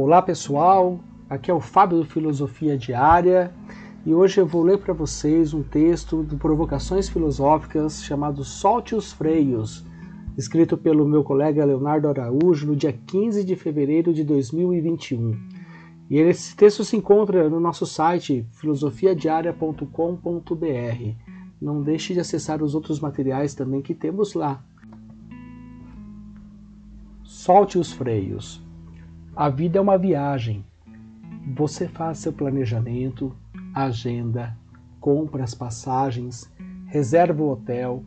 Olá pessoal, aqui é o Fábio do Filosofia Diária e hoje eu vou ler para vocês um texto do Provocações Filosóficas chamado Solte os Freios, escrito pelo meu colega Leonardo Araújo no dia 15 de fevereiro de 2021. E esse texto se encontra no nosso site filosofiadiaria.com.br. Não deixe de acessar os outros materiais também que temos lá. Solte os freios. A vida é uma viagem. Você faz seu planejamento, agenda, compra as passagens, reserva o hotel,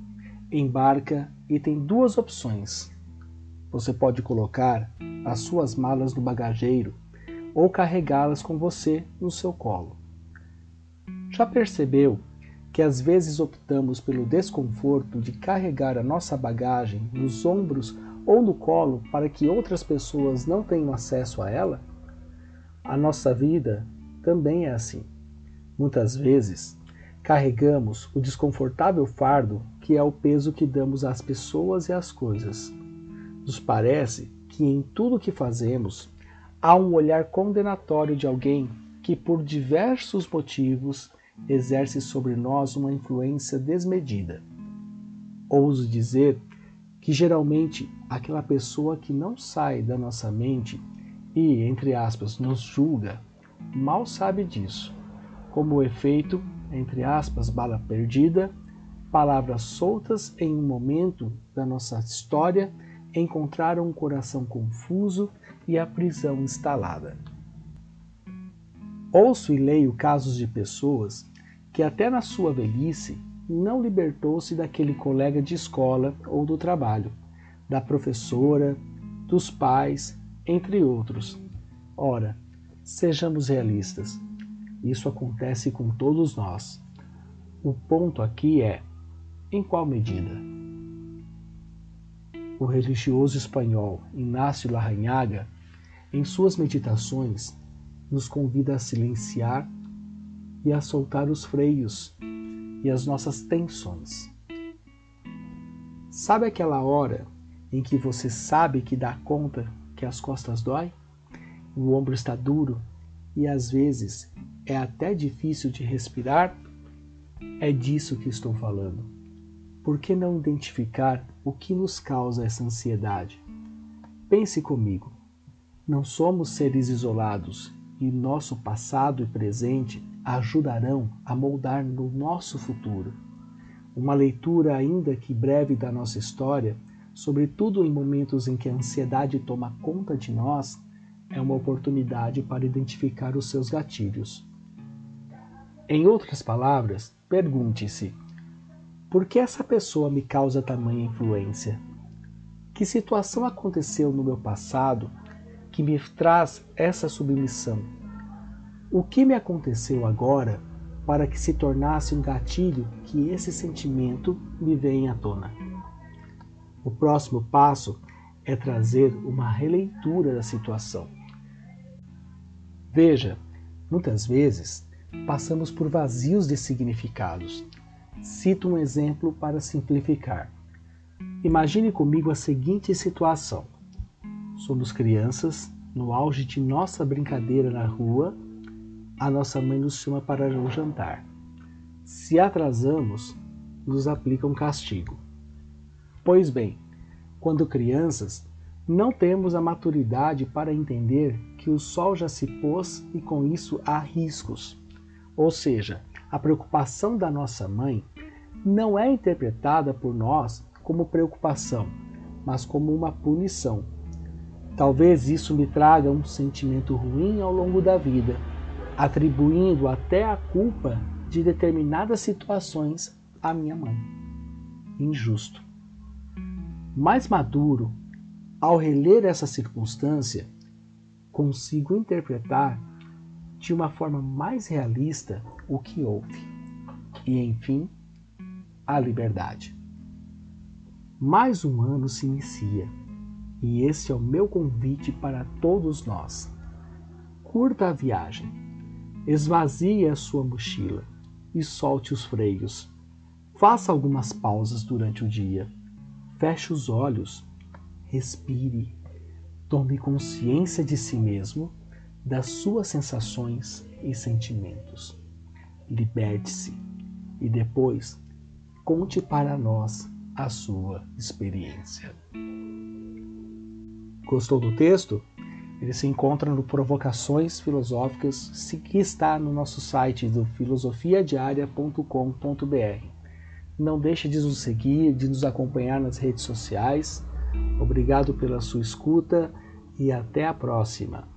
embarca e tem duas opções. Você pode colocar as suas malas no bagageiro ou carregá-las com você no seu colo. Já percebeu que às vezes optamos pelo desconforto de carregar a nossa bagagem nos ombros ou no colo para que outras pessoas não tenham acesso a ela? A nossa vida também é assim. Muitas vezes, carregamos o desconfortável fardo que é o peso que damos às pessoas e às coisas. Nos parece que em tudo que fazemos há um olhar condenatório de alguém que, por diversos motivos, exerce sobre nós uma influência desmedida. Ouso dizer que geralmente aquela pessoa que não sai da nossa mente e, entre aspas, nos julga, mal sabe disso, como o efeito, entre aspas, bala perdida, palavras soltas em um momento da nossa história encontraram um coração confuso e a prisão instalada. Ouço e leio casos de pessoas que até na sua velhice não libertou-se daquele colega de escola ou do trabalho, da professora, dos pais, entre outros. Ora, sejamos realistas. Isso acontece com todos nós. O ponto aqui é: em qual medida? O religioso espanhol Inácio Larrañaga, em suas meditações, nos convida a silenciar e a soltar os freios e as nossas tensões. Sabe aquela hora em que você sabe que dá conta que as costas dói? O ombro está duro e às vezes é até difícil de respirar? É disso que estou falando. Por que não identificar o que nos causa essa ansiedade? Pense comigo. Não somos seres isolados e nosso passado e presente ajudarão a moldar no nosso futuro. Uma leitura, ainda que breve, da nossa história, sobretudo em momentos em que a ansiedade toma conta de nós, é uma oportunidade para identificar os seus gatilhos. Em outras palavras, pergunte-se: por que essa pessoa me causa tamanha influência? Que situação aconteceu no meu passado que me traz essa submissão? O que me aconteceu agora para que se tornasse um gatilho que esse sentimento me venha à tona? O próximo passo é trazer uma releitura da situação. Veja, muitas vezes passamos por vazios de significados. Cito um exemplo para simplificar. Imagine comigo a seguinte situação: somos crianças, no auge de nossa brincadeira na rua a nossa mãe nos chama para o jantar. Se atrasamos, nos aplica um castigo. Pois bem, quando crianças, não temos a maturidade para entender que o sol já se pôs e com isso há riscos. Ou seja, a preocupação da nossa mãe não é interpretada por nós como preocupação, mas como uma punição. Talvez isso me traga um sentimento ruim ao longo da vida atribuindo até a culpa de determinadas situações à minha mãe. Injusto. Mais maduro, ao reler essa circunstância, consigo interpretar de uma forma mais realista o que houve. E, enfim, a liberdade. Mais um ano se inicia, e esse é o meu convite para todos nós. Curta a viagem Esvazie a sua mochila e solte os freios. Faça algumas pausas durante o dia. Feche os olhos, respire, tome consciência de si mesmo das suas sensações e sentimentos. Liberte-se e depois conte para nós a sua experiência. Gostou do texto? Ele se encontra no Provocações Filosóficas, que está no nosso site do filosofiadiaria.com.br. Não deixe de nos seguir, de nos acompanhar nas redes sociais. Obrigado pela sua escuta e até a próxima.